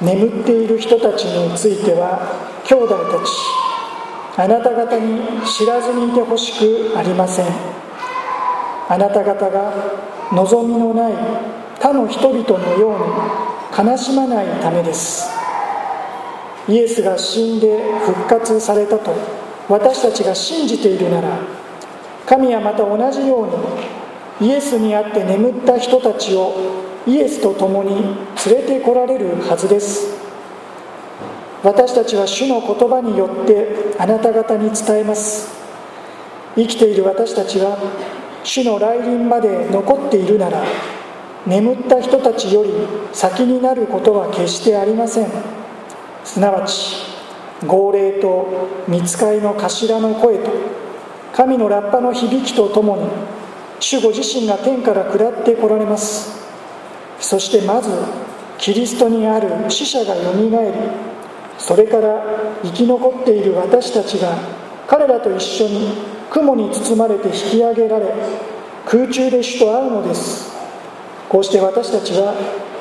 眠っている人たちについては兄弟たちあなた方に知らずにいてほしくありません。あなた方が望みのない他の人々のように悲しまないためです。イエスが死んで復活されたと私たちが信じているなら神はまた同じようにイエスにあって眠った人たちをイエスと共に連れてこられるはずです。私たちは主の言葉によってあなた方に伝えます。生きている私たちは主の来臨まで残っているなら眠った人たちより先になることは決してありません。すなわち号令と見つかいの頭の声と神のラッパの響きとともに主ご自身が天から下ってこられます。そしてまずキリストにある死者がよみがえりそれから生き残っている私たちが彼らと一緒に雲に包まれて引き上げられ空中で主と会うのです。こうして私たちは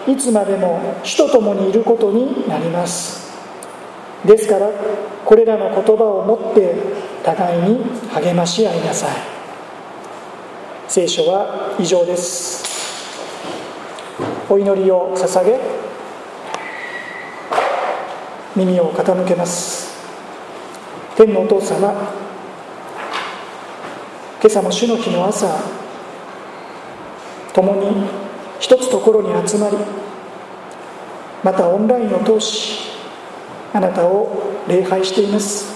いつまでも主と共にいることになります。ですからこれらの言葉をもって互いに励まし合いなさい。聖書は以上です。お祈りを捧げ耳を傾けます。天のお父様今朝も主の日の朝共に一つところに集まりまたオンラインを通しあなたを礼拝しています。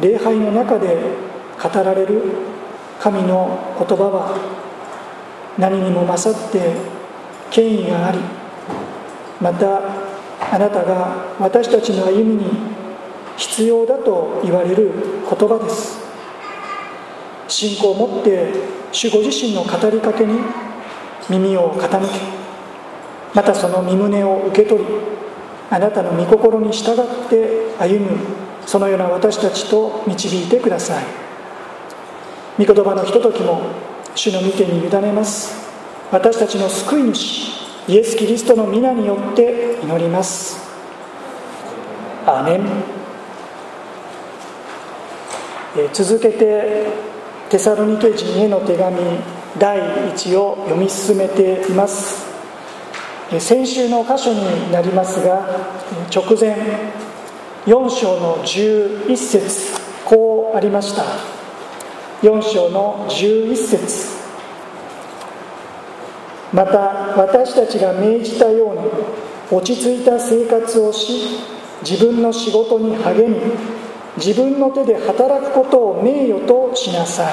礼拝の中で語られる神の言葉は何にも勝って権威がありまたあなたが私たちの歩みに必要だと言われる言葉です。信仰を持って主ご自身の語りかけに耳を傾けまたその身旨を受け取りあなたの御心に従って歩むそのような私たちと導いてください。御言葉のひとときも主の御手に委ねます。私たちの救い主イエス・キリストの皆によって祈ります。アーメン。続けてテサロニケ人への手紙第1を読み進めています。先週の箇所になりますが直前4章の11節こうありました。4章の11節。また私たちが命じたように落ち着いた生活をし自分の仕事に励み自分の手で働くことを名誉としなさ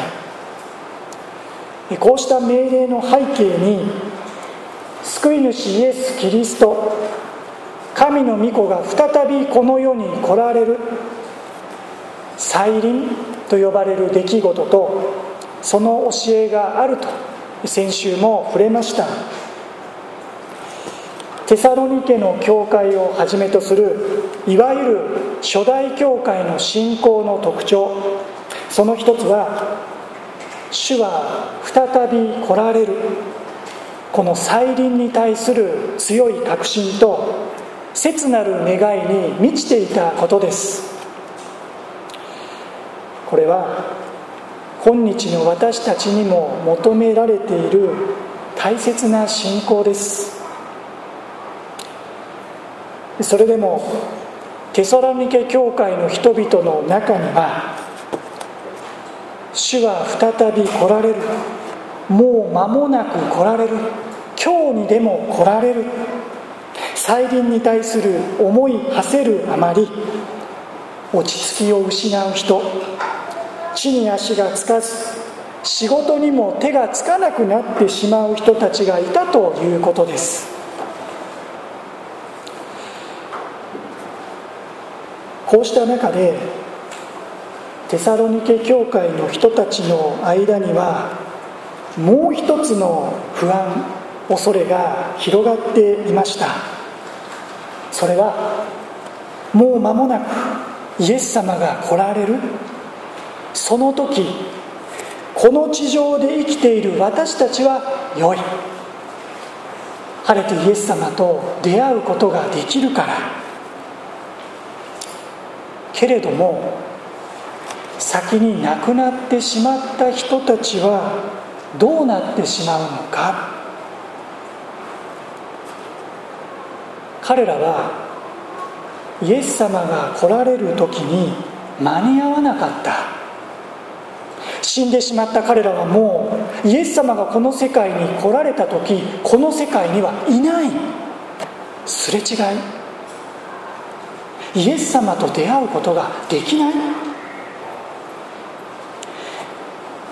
い。こうした命令の背景に救い主イエス・キリスト神の御子が再びこの世に来られる。再臨。と呼ばれる出来事とその教えがあると先週も触れました。テサロニケの教会をはじめとするいわゆる初代教会の信仰の特徴その一つは主は再び来られるこの再臨に対する強い確信と切なる願いに満ちていたことです。これは今日の私たちにも求められている大切な信仰です。それでもテソラニケ教会の人々の中には主は再び来られる。もう間もなく来られる。今日にでも来られる。再臨に対する思い馳せるあまり落ち着きを失う人。地に足がつかず仕事にも手がつかなくなってしまう人たちがいたということです。こうした中でテサロニケ教会の人たちの間にはもう一つの不安恐れが広がっていました。それはもう間もなくイエス様が来られるその時この地上で生きている私たちは良い。晴れてイエス様と出会うことができるから。けれども先に亡くなってしまった人たちはどうなってしまうのか。彼らはイエス様が来られる時に間に合わなかった。死んでしまった彼らはもうイエス様がこの世界に来られた時この世界にはいない。すれ違い。イエス様と出会うことができない。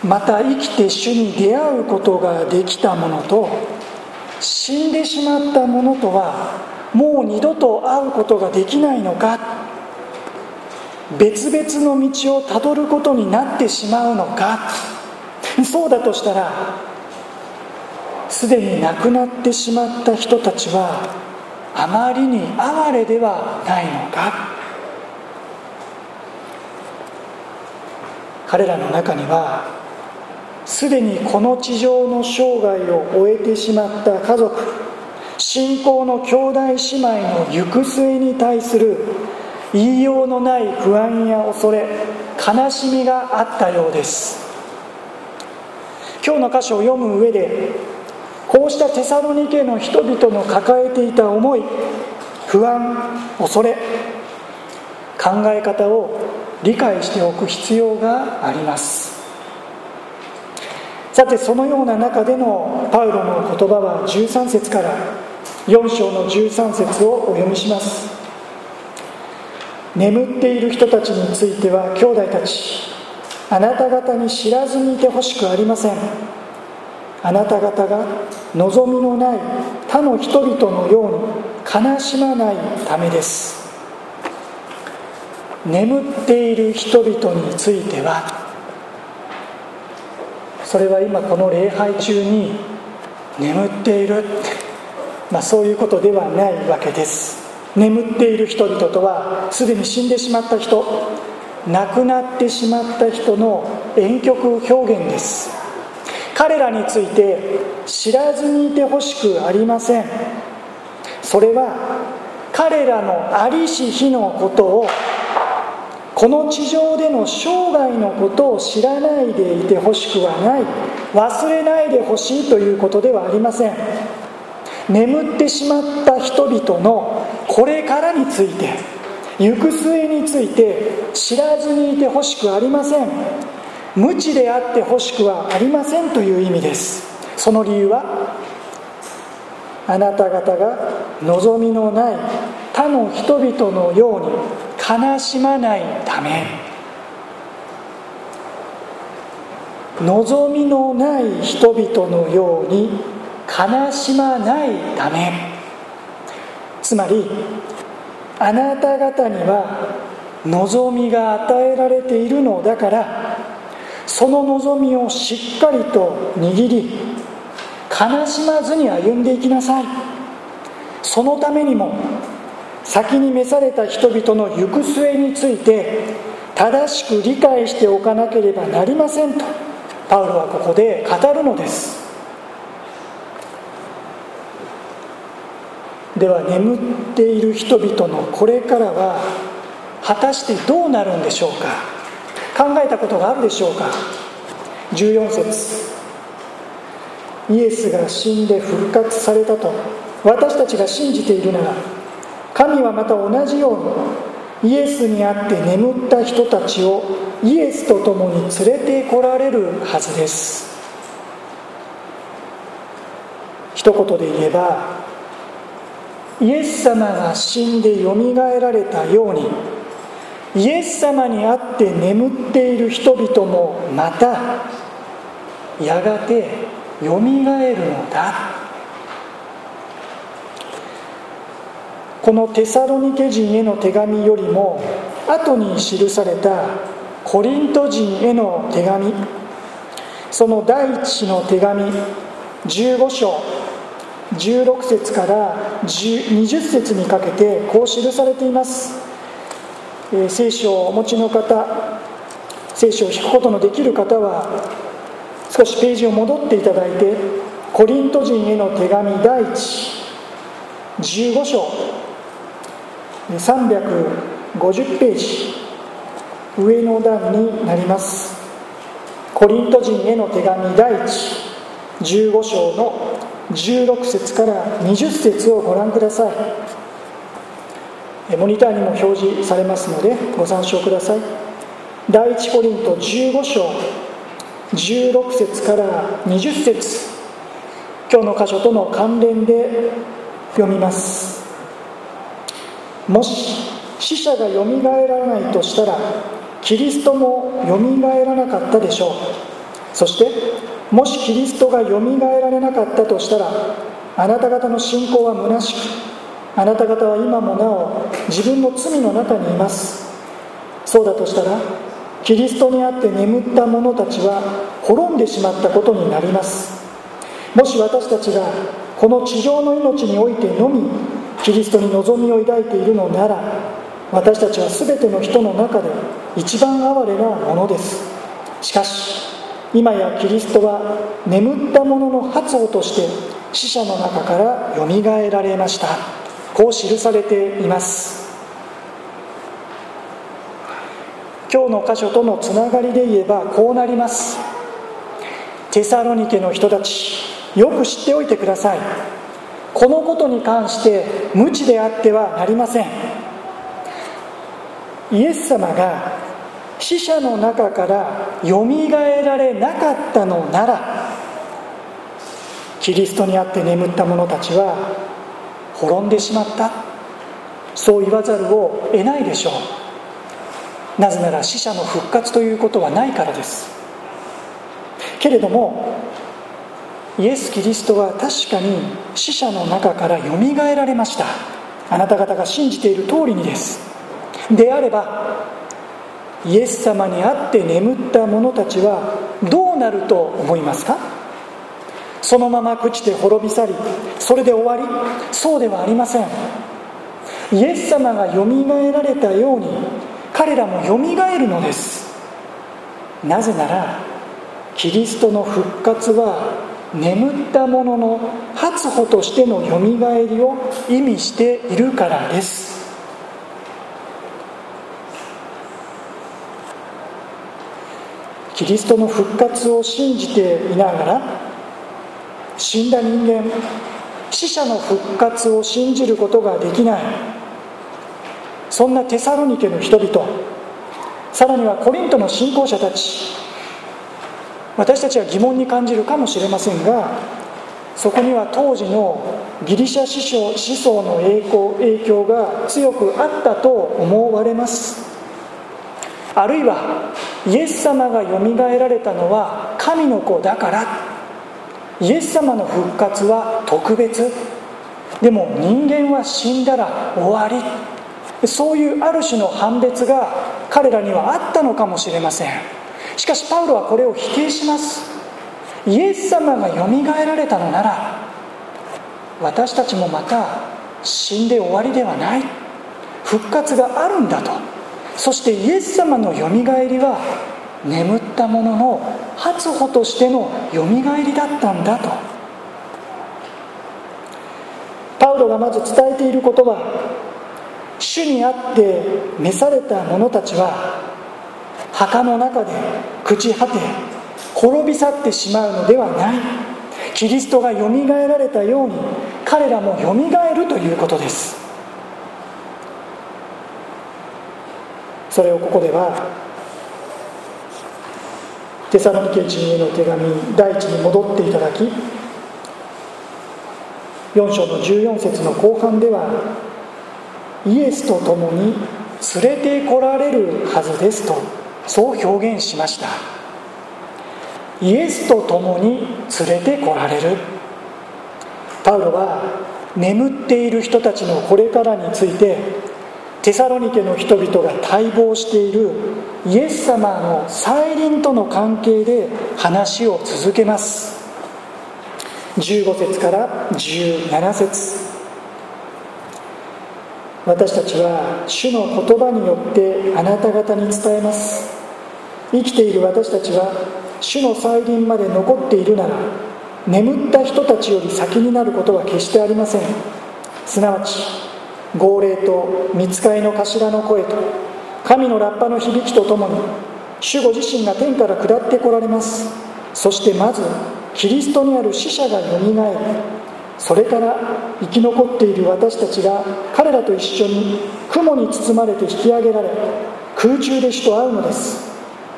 また生きて主に出会うことができたものと死んでしまったものとはもう二度と会うことができないのか。別々の道をたどることになってしまうのか。そうだとしたらすでに亡くなってしまった人たちはあまりに哀れではないのか。彼らの中にはすでにこの地上の生涯を終えてしまった家族信仰の兄弟姉妹の行く末に対する言いようのない不安や恐れ悲しみがあったようです。今日の箇所を読む上でこうしたテサロニケの人々の抱えていた思い不安恐れ考え方を理解しておく必要があります。さてそのような中でのパウロの言葉は13節から4章の13節をお読みします。眠っている人たちについては兄弟たちあなた方に知らずにいてほしくありません。あなた方が望みのない他の人々のように悲しまないためです。眠っている人々についてはそれは今この礼拝中に眠っている、まあ、そういうことではないわけです。眠っている人々とはすでに死んでしまった人亡くなってしまった人の遠曲表現です。彼らについて知らずにいてほしくありません。それは彼らのありし日のことをこの地上での生涯のことを知らないでいてほしくはない忘れないでほしいということではありません。眠ってしまった人々のこれからについて行く末について知らずにいてほしくありません。無知であってほしくはありませんという意味です。その理由はあなた方が望みのない他の人々のように悲しまないため。望みのない人々のように悲しまないため。つまりあなた方には望みが与えられているのだからその望みをしっかりと握り悲しまずに歩んでいきなさい。そのためにも先に召された人々の行く末について正しく理解しておかなければなりませんとパウロはここで語るのです。では眠っている人々のこれからは果たしてどうなるんでしょうか？考えたことがあるでしょうか？14節。イエスが死んで復活されたと私たちが信じているなら神はまた同じようにイエスにあって眠った人たちをイエスと共に連れてこられるはずです。一言で言えばイエス様が死んでよみがえられたようにイエス様にあって眠っている人々もまたやがてよみがえるのだ。このテサロニケ人への手紙よりも後に記されたコリント人への手紙その第一子の手紙15章16節から20節にかけてこう記されています、え、聖書をお持ちの方聖書を引くことのできる方は少しページを戻っていただいてコリント人への手紙第一15章350ページ上の段になります。コリント人への手紙第115章の16節から20節をご覧ください。モニターにも表示されますのでご参照ください。第1コリント15章16節から20節。今日の箇所との関連で読みます。もし死者がよみがえらないとしたらキリストもよみがえらなかったでしょう。そしてもしキリストがよみがえられなかったとしたらあなた方の信仰は虚しくあなた方は今もなお自分の罪の中にいます。そうだとしたらキリストにあって眠った者たちは滅んでしまったことになります。もし私たちがこの地上の命においてのみキリストに望みを抱いているのなら私たちは全ての人の中で一番哀れなものです。しかし今やキリストは眠った者の発音として死者の中からよみがえられました。こう記されています。今日の箇所とのつながりで言えばこうなります。テサロニケの人たちよく知っておいてください。このことに関して無知であってはなりません。イエス様が死者の中からよみがえられなかったのならキリストにあって眠った者たちは滅んでしまった。そう言わざるを得ないでしょう。なぜなら死者の復活ということはないからです。けれどもイエス・キリストは確かに死者の中からよみがえられました。あなた方が信じている通りにです。であればイエス様に会って眠った者たちはどうなると思いますか？そのまま朽ちて滅び去りそれで終わりそうではありません。イエス様がよみがえられたように彼らもよみがえるのです。なぜならキリストの復活は眠った者の初歩としてのよみがえりを意味しているからです。キリストの復活を信じていながら死んだ人間死者の復活を信じることができない。そんなテサロニケの人々さらにはコリントの信仰者たち私たちは疑問に感じるかもしれませんがそこには当時のギリシャ思想の影響影響が強くあったと思われます。あるいはイエス様がよみがえられたのは神の子だから。イエス様の復活は特別。でも人間は死んだら終わり。そういうある種の判別が彼らにはあったのかもしれません。しかしパウロはこれを否定します。イエス様がよみがえられたのなら私たちもまた死んで終わりではない。復活があるんだと。そしてイエス様のよみがえりは眠った者の初歩としてのよみがえりだったんだと。パウロがまず伝えていることは主にあって召された者たちは墓の中で朽ち果て滅び去ってしまうのではない。キリストがよみがえられたように彼らもよみがえるということです。それをここではテサロニケ人への手紙第一に戻っていただき4章の14節の後半ではイエスと共に連れてこられるはずですとそう表現しました。イエスと共に連れてこられる。パウロは眠っている人たちのこれからについてテサロニケの人々が待望しているイエス様の再臨との関係で話を続けます。15節から17節。私たちは主の言葉によってあなた方に伝えます。生きている私たちは主の再臨まで残っているなら眠った人たちより先になることは決してありません。すなわち号令と見つかいの頭の声と神のラッパの響きとともに主ご自身が天から下ってこられます。そしてまずキリストにある死者がよみがえりそれから生き残っている私たちが彼らと一緒に雲に包まれて引き上げられ空中で主と会うのです。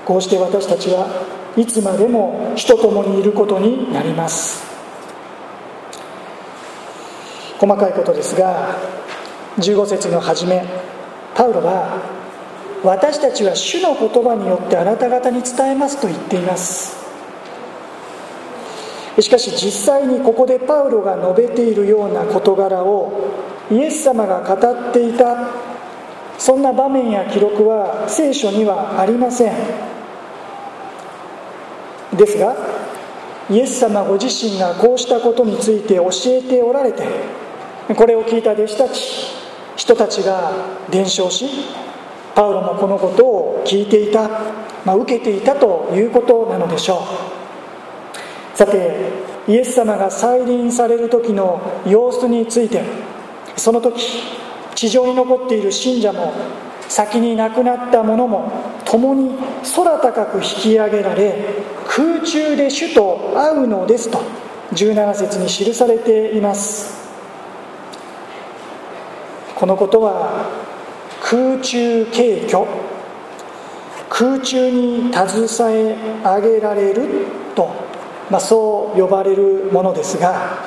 こうして私たちはいつまでも主と共にいることになります。細かいことですが15節の初めパウロは私たちは主の言葉によってあなた方に伝えますと言っています。しかし実際にここでパウロが述べているような事柄をイエス様が語っていたそんな場面や記録は聖書にはありません。ですがイエス様ご自身がこうしたことについて教えておられてこれを聞いた弟子たち人たちが伝承しパウロもこのことを聞いていた、まあ、受けていたということなのでしょう。さてイエス様が再臨される時の様子についてその時地上に残っている信者も先に亡くなった者も共に空高く引き上げられ空中で主と会うのですと17節に記されています。このことは空中軽挙空中に携え上げられると、まあ、そう呼ばれるものですが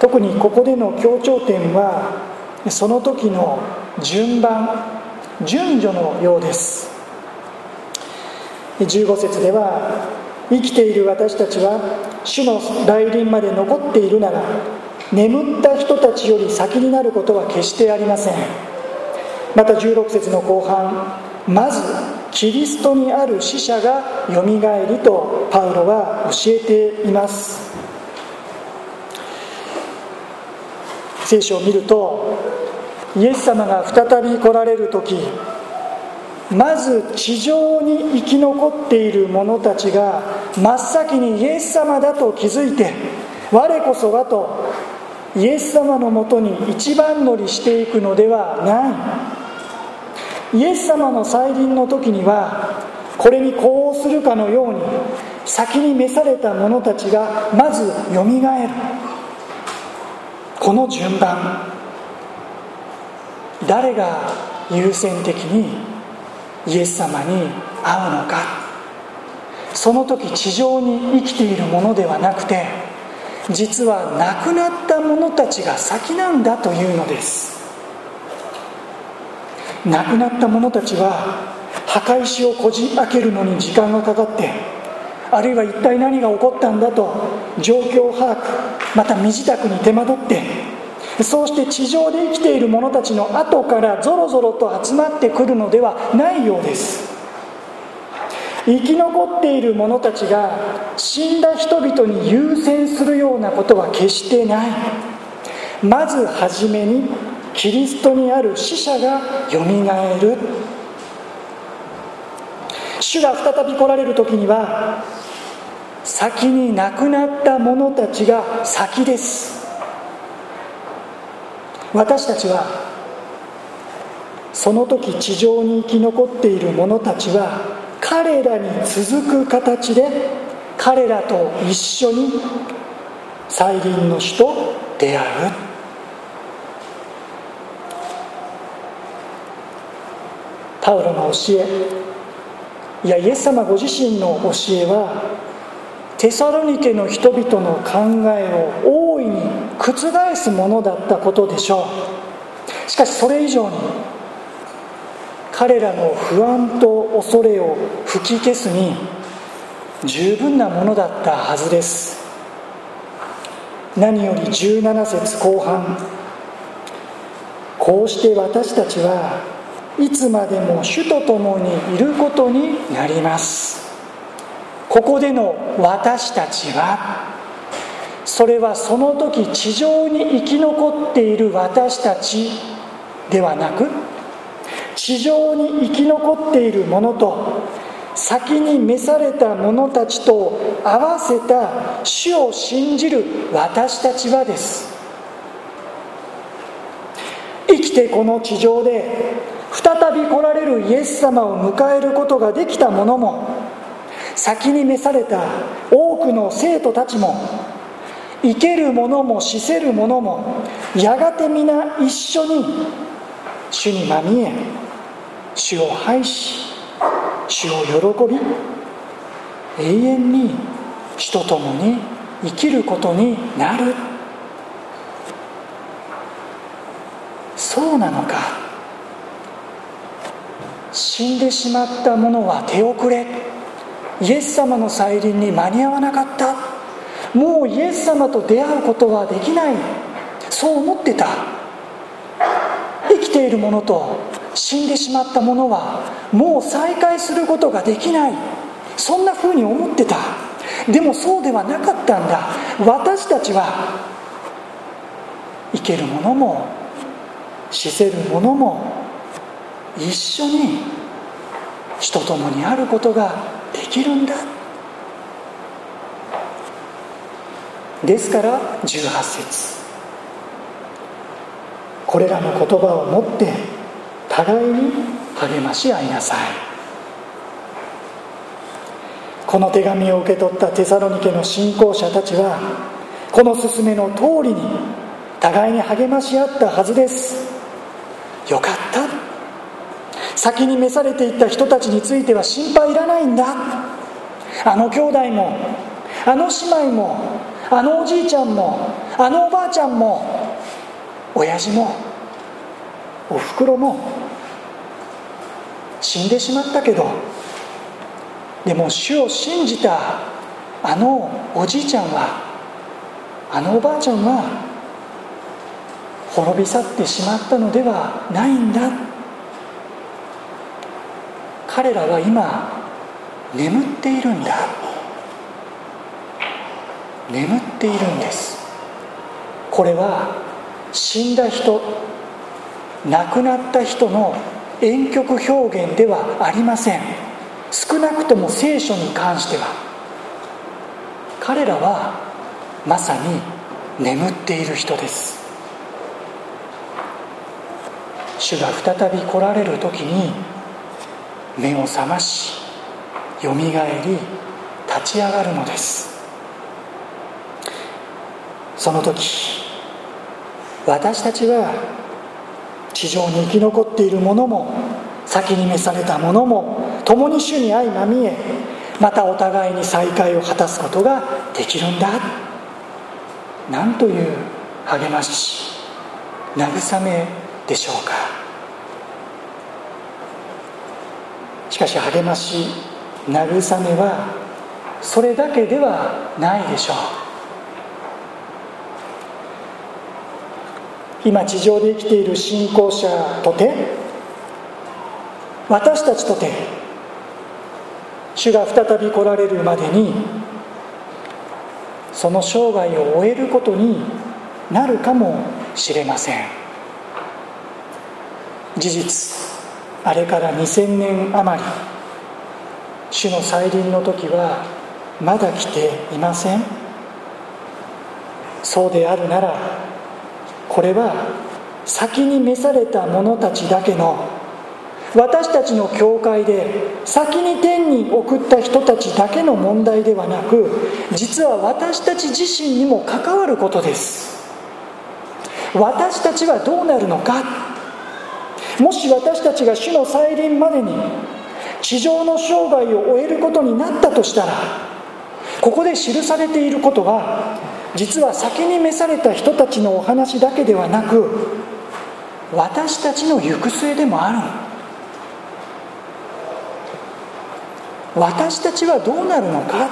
特にここでの強調点はその時の順番順序のようです。15節では生きている私たちは主の来臨まで残っているなら眠った人たちより先になることは決してありません。また16節の後半まずキリストにある死者がよみがえりとパウロは教えています。聖書を見るとイエス様が再び来られる時まず地上に生き残っている者たちが真っ先にイエス様だと気づいて我こそはとイエス様のもとに一番乗りしていくのではない。イエス様の再臨の時にはこれに呼応するかのように先に召された者たちがまずよみがえる。この順番。誰が優先的にイエス様に会うのか。その時地上に生きているものではなくて実は亡くなった者たちが先なんだというのです。亡くなった者たちは墓石をこじ開けるのに時間がかかってあるいは一体何が起こったんだと状況把握また身支度に手間取ってそうして地上で生きている者たちの後からぞろぞろと集まってくるのではないようです。生き残っている者たちが死んだ人々に優先するようなことは決してない。まず初めにキリストにある死者がよみがえる。主が再び来られる時には先に亡くなった者たちが先です。私たちはその時地上に生き残っている者たちは彼らに続く形で彼らと一緒に再臨の主と出会う。パウロの教えいやイエス様ご自身の教えはテサロニケの人々の考えを大いに覆すものだったことでしょう。しかしそれ以上に彼らの不安と恐れを吹き消すに十分なものだったはずです。何より17節後半。こうして私たちはいつまでも主と共にいることになります。ここでの私たちはそれはその時地上に生き残っている私たちではなく地上に生き残っている者と先に召された者たちと合わせた主を信じる私たちはです。生きてこの地上で再び来られるイエス様を迎えることができた者も先に召された多くの生徒たちも生ける者も死せる者もやがて皆一緒に主にまみえ。主を拝し主を喜び永遠に主と共に生きることになる。そうなのか。死んでしまった者は手遅れ。イエス様の再臨に間に合わなかった。もうイエス様と出会うことはできない。そう思ってた。生きている者と死んでしまった者はもう再会することができない。そんなふうに思ってた。でもそうではなかったんだ。私たちは生ける者も死せる者も一緒に死と共にあることができるんだ。ですから18節。これらの言葉をもって互いに励まし合いなさい。この手紙を受け取ったテサロニケの信仰者たちはこの勧めの通りに互いに励まし合ったはずです。よかった。先に召されていった人たちについては心配いらないんだ。あの兄弟もあの姉妹もあのおじいちゃんもあのおばあちゃんも親父もおふくろも死んでしまったけどでも主を信じたあのおじいちゃんはあのおばあちゃんは滅び去ってしまったのではないんだ。彼らは今眠っているんだ。眠っているんです。これは死んだ人亡くなった人の婉曲表現ではありません。少なくとも聖書に関しては。彼らはまさに眠っている人です。主が再び来られる時に目を覚ましよみがえり立ち上がるのです。その時私たちは地上に生き残っている者も先に召された者も共に主に相まみえまたお互いに再会を果たすことができるんだ。なんという励まし慰めでしょうか。しかし励まし慰めはそれだけではないでしょう。今地上で生きている信仰者とて私たちとて主が再び来られるまでにその生涯を終えることになるかもしれません。事実あれから2000年余り主の再臨の時はまだ来ていません。そうであるならこれは先に召された者たちだけの私たちの教会で先に天に送った人たちだけの問題ではなく実は私たち自身にも関わることです。私たちはどうなるのか。もし私たちが主の再臨までに地上の生涯を終えることになったとしたらここで記されていることは実は先に召された人たちのお話だけではなく私たちの行く末でもある私たちはどうなるのか。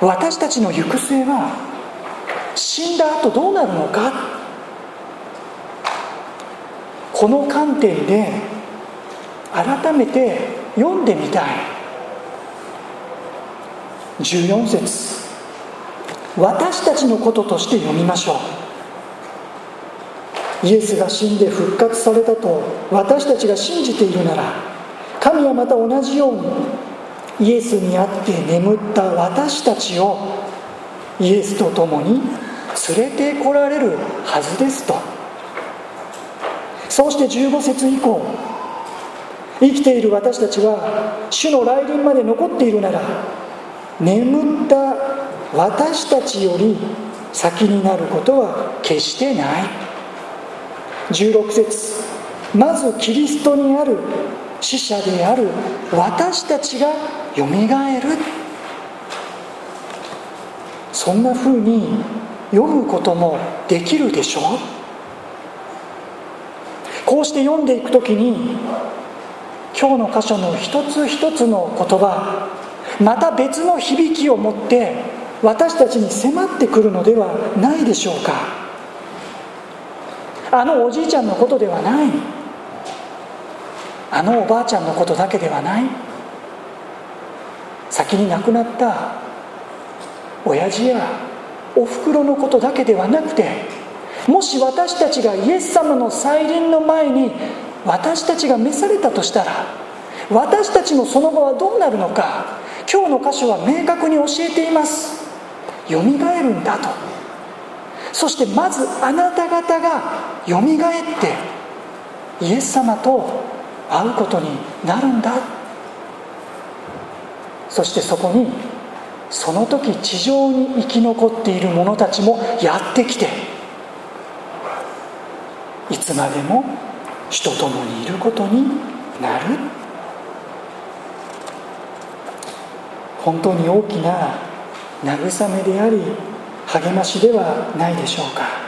私たちの行く末は死んだ後どうなるのか。この観点で改めて読んでみたい。14節。私たちのこととして読みましょう。イエスが死んで復活されたと私たちが信じているなら神はまた同じようにイエスにあって眠った私たちをイエスと共に連れてこられるはずですと。そうして15節以降生きている私たちは主の来臨まで残っているなら眠った私たちより先になることは決してない。16節。まずキリストにある死者である私たちがよみがえる。そんなふうに読むこともできるでしょう。こうして読んでいく時に今日の箇所の一つ一つの言葉また別の響きを持って私たちに迫ってくるのではないでしょうか。あのおじいちゃんのことではない。あのおばあちゃんのことだけではない。先に亡くなった親父やおふくろのことだけではなくてもし私たちがイエス様の再臨の前に私たちが召されたとしたら私たちのその後はどうなるのか今日の箇所は明確に教えています。よみがえるんだと。そしてまずあなた方がよみがえってイエス様と会うことになるんだ。そしてそこにその時地上に生き残っている者たちもやってきていつまでも主と共にいることになる。本当に大きな慰めであり励ましではないでしょうか。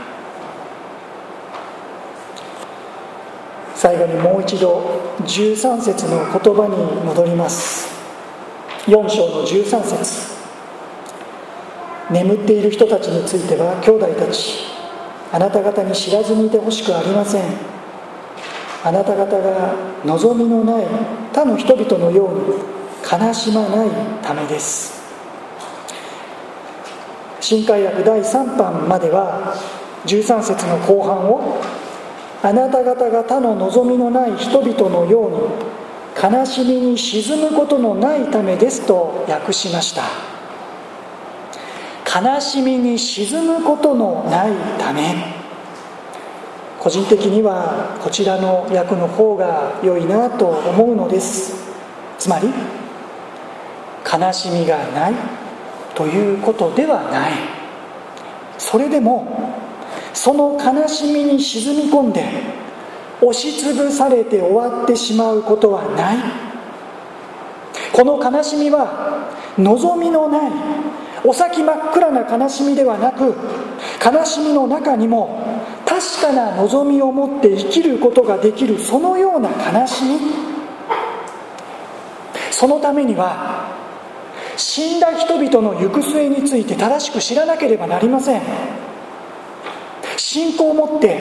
最後にもう一度13節の言葉に戻ります。4章の13節。眠っている人たちについては兄弟たちあなた方に知らずにいてほしくありません。あなた方が望みのない他の人々のように悲しまないためです。新海訳第3版までは13節の後半をあなた方が他の望みのない人々のように悲しみに沈むことのないためですと訳しました。悲しみに沈むことのないため。個人的にはこちらの訳の方が良いなと思うのです。つまり悲しみがない。ということではない。それでもその悲しみに沈み込んで押しつぶされて終わってしまうことはない。この悲しみは望みのないお先真っ暗な悲しみではなく悲しみの中にも確かな望みを持って生きることができるそのような悲しみ。そのためには死んだ人々の行く末について正しく知らなければなりません。信仰を持って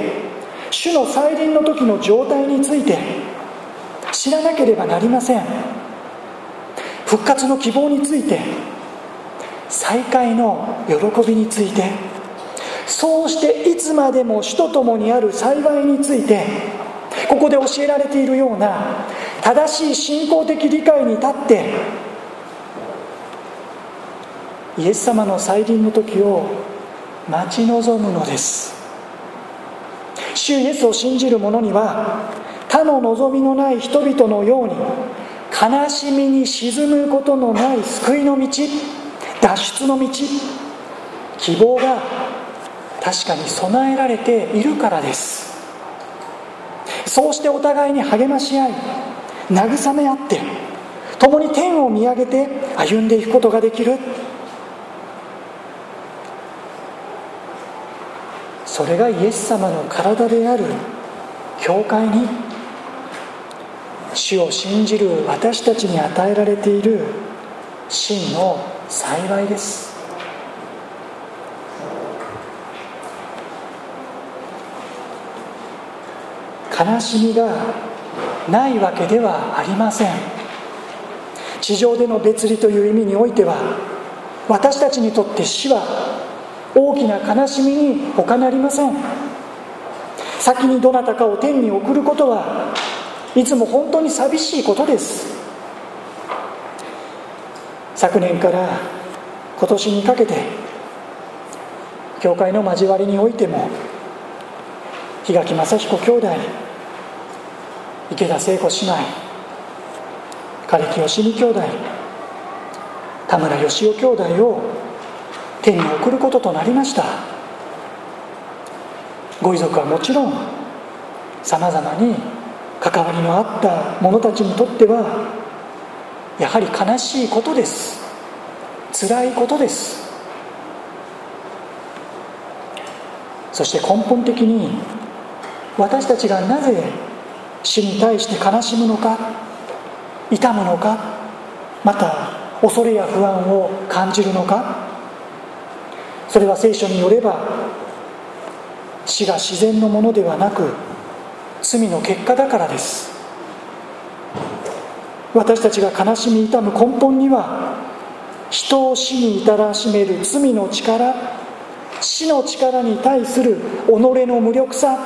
主の再臨の時の状態について知らなければなりません。復活の希望について再会の喜びについてそうしていつまでも主と共にある幸いについてここで教えられているような正しい信仰的理解に立ってイエス様の再臨の時を待ち望むのです。主イエスを信じる者には他の望みのない人々のように悲しみに沈むことのない救いの道脱出の道希望が確かに備えられているからです。そうしてお互いに励まし合い慰め合って共に天を見上げて歩んでいくことができる。それがイエス様の体である。教会に。主を信じる私たちに与えられている。真の幸いです。悲しみがないわけではありません。地上での別離という意味においては私たちにとって死は大きな悲しみに他なりません。先にどなたかを天に送ることはいつも本当に寂しいことです。昨年から今年にかけて教会の交わりにおいても檜垣正彦兄弟池田聖子姉妹枯木義美兄弟田村義雄兄弟を天に送ることとなりました。ご遺族はもちろんさまざまに関わりのあった者たちにとってはやはり悲しいことです。辛いことです。そして根本的に私たちがなぜ死に対して悲しむのか痛むのかまた恐れや不安を感じるのかそれは聖書によれば死が自然のものではなく罪の結果だからです。私たちが悲しみ痛む根本には人を死に至らしめる罪の力死の力に対する己の無力さ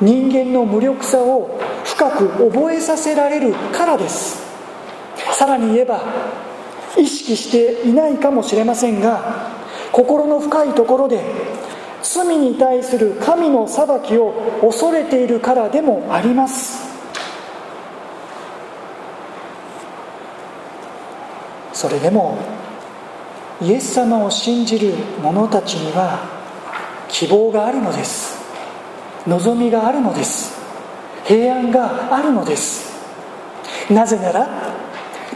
人間の無力さを深く覚えさせられるからです。さらに言えば意識していないかもしれませんが心の深いところで罪に対する神の裁きを恐れているからでもあります。それでもイエス様を信じる者たちには希望があるのです。望みがあるのです。平安があるのです。なぜなら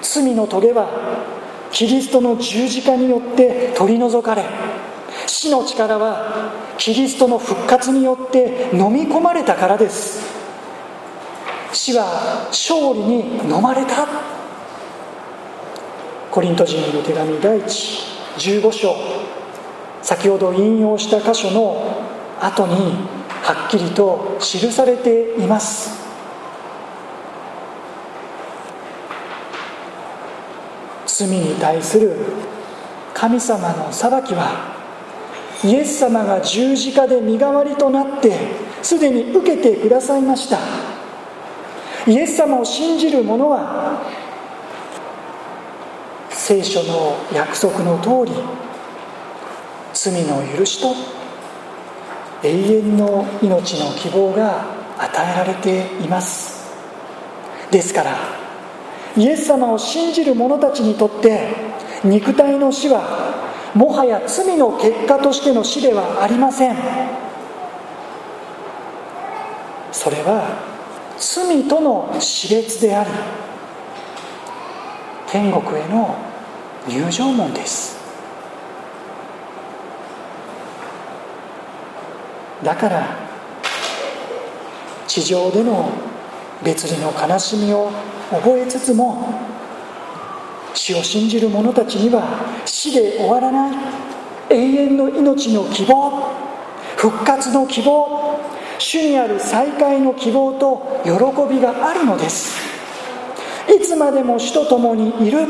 罪の棘はキリストの十字架によって取り除かれ死の力はキリストの復活によって飲み込まれたからです。死は勝利に飲まれた。コリント人への手紙第一15章。先ほど引用した箇所の後にはっきりと記されています。罪に対する神様の裁きはイエス様が十字架で身代わりとなってすでに受けてくださいました。イエス様を信じる者は聖書の約束の通り罪の許しと永遠の命の希望が与えられています。ですからイエス様を信じる者たちにとって肉体の死はもはや罪の結果としての死ではありません。それは罪との死別であり天国への入場門です。だから地上での別離の悲しみを覚えつつも死を信じる者たちには死で終わらない永遠の命の希望。復活の希望主にある再会の希望と喜びがあるのです。いつまでも死と共にいる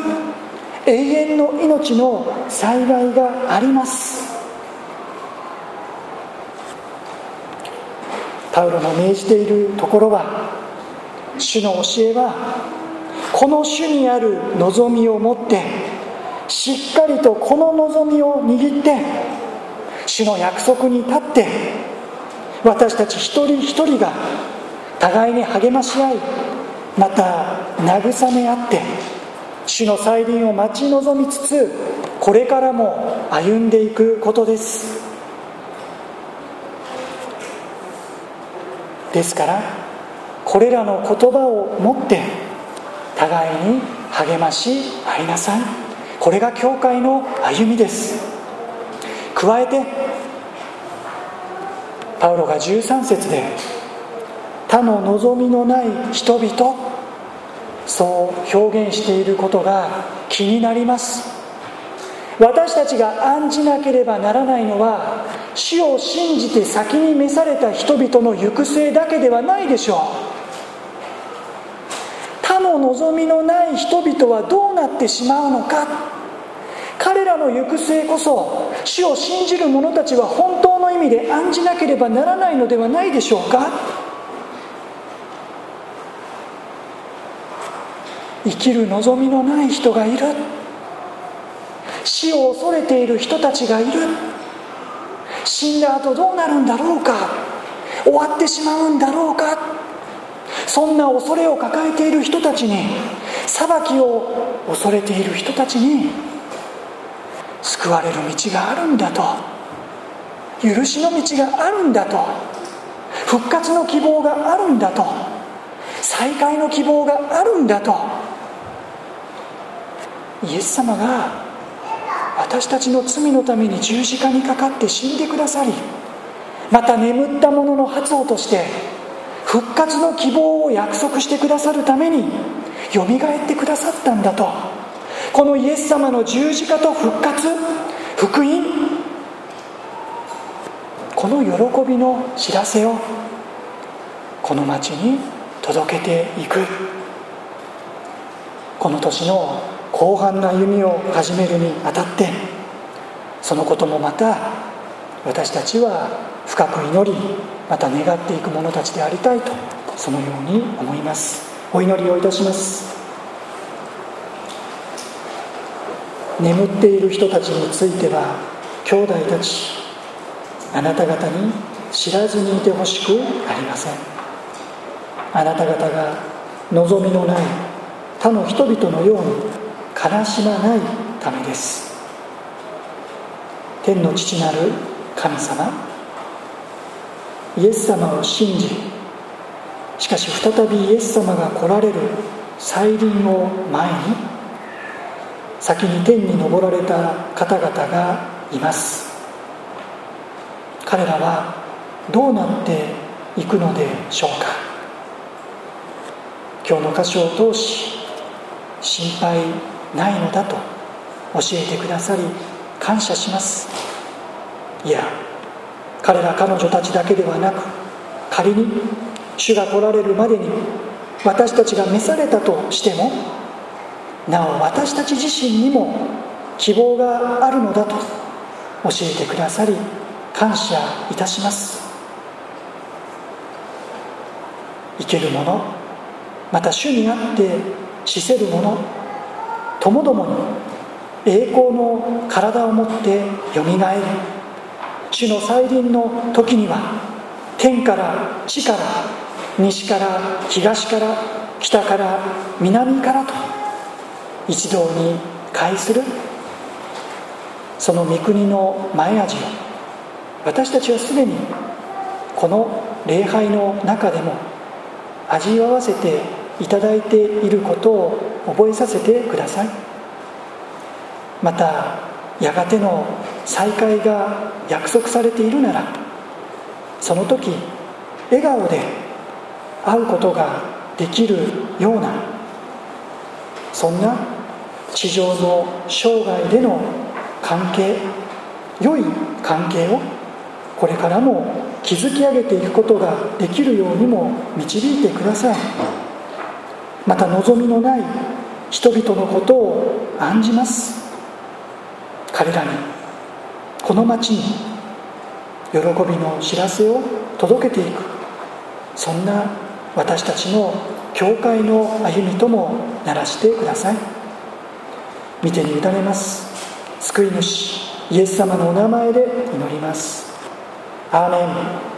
永遠の命の幸いがあります。パウロの命じているところは主の教えはこの主にある望みを持ってしっかりとこの望みを握って主の約束に立って私たち一人一人が互いに励まし合いまた慰め合って主の再臨を待ち望みつつこれからも歩んでいくことです。ですからこれらの言葉を持って互いに励まし合いなさい。これが教会の歩みです。加えてパウロが13節で他の望みのない人々そう表現していることが気になります。私たちが案じなければならないのは死を信じて先に召された人々の行く末だけではないでしょう。の望みのない人々はどうなってしまうのか。彼らの行く末こそ死を信じる者たちは本当の意味で案じなければならないのではないでしょうか。生きる望みのない人がいる。死を恐れている人たちがいる。死んだ後どうなるんだろうか。終わってしまうんだろうか。そんな恐れを抱えている人たちに裁きを恐れている人たちに救われる道があるんだと。許しの道があるんだと。復活の希望があるんだと。再会の希望があるんだと。イエス様が私たちの罪のために十字架にかかって死んでくださりまた眠った者の発音として復活の希望を約束してくださるためによみがえってくださったんだと。このイエス様の十字架と復活福音この喜びの知らせをこの町に届けていく。この年の後半の歩みを始めるにあたってそのこともまた私たちは深く祈りまた願っていく者たちでありたいとそのように思います。お祈りをいたします。眠っている人たちについては兄弟たちあなた方に知らずにいてほしくありません。あなた方が望みのない他の人々のように悲しまないためです。天の父なる神様イエス様を信じしかし再びイエス様が来られる再臨を前に先に天に昇られた方々がいます。彼らはどうなっていくのでしょうか。今日の箇所を通し心配ないのだと教えてくださり感謝します。いや彼ら彼女たちだけではなく仮に主が来られるまでに私たちが召されたとしてもなお私たち自身にも希望があるのだと教えてくださり感謝いたします。生けるものまた主にあって死せるものともどもに栄光の体を持ってよみがえる。主の再臨の時には天から地から西から東から北から南からと一堂に会する。その御国の前味を私たちはすでにこの礼拝の中でも味わわせていただいていることを覚えさせてください。またやがての再会が約束されているならその時笑顔で会うことができるようなそんな地上の生涯での関係良い関係をこれからも築き上げていくことができるようにも導いてください。また望みのない人々のことを案じます。彼らにこの町に喜びの知らせを届けていくそんな私たちの教会の歩みともならしてください。見てに委ねます。救い主イエス様のお名前で祈ります。アーメン。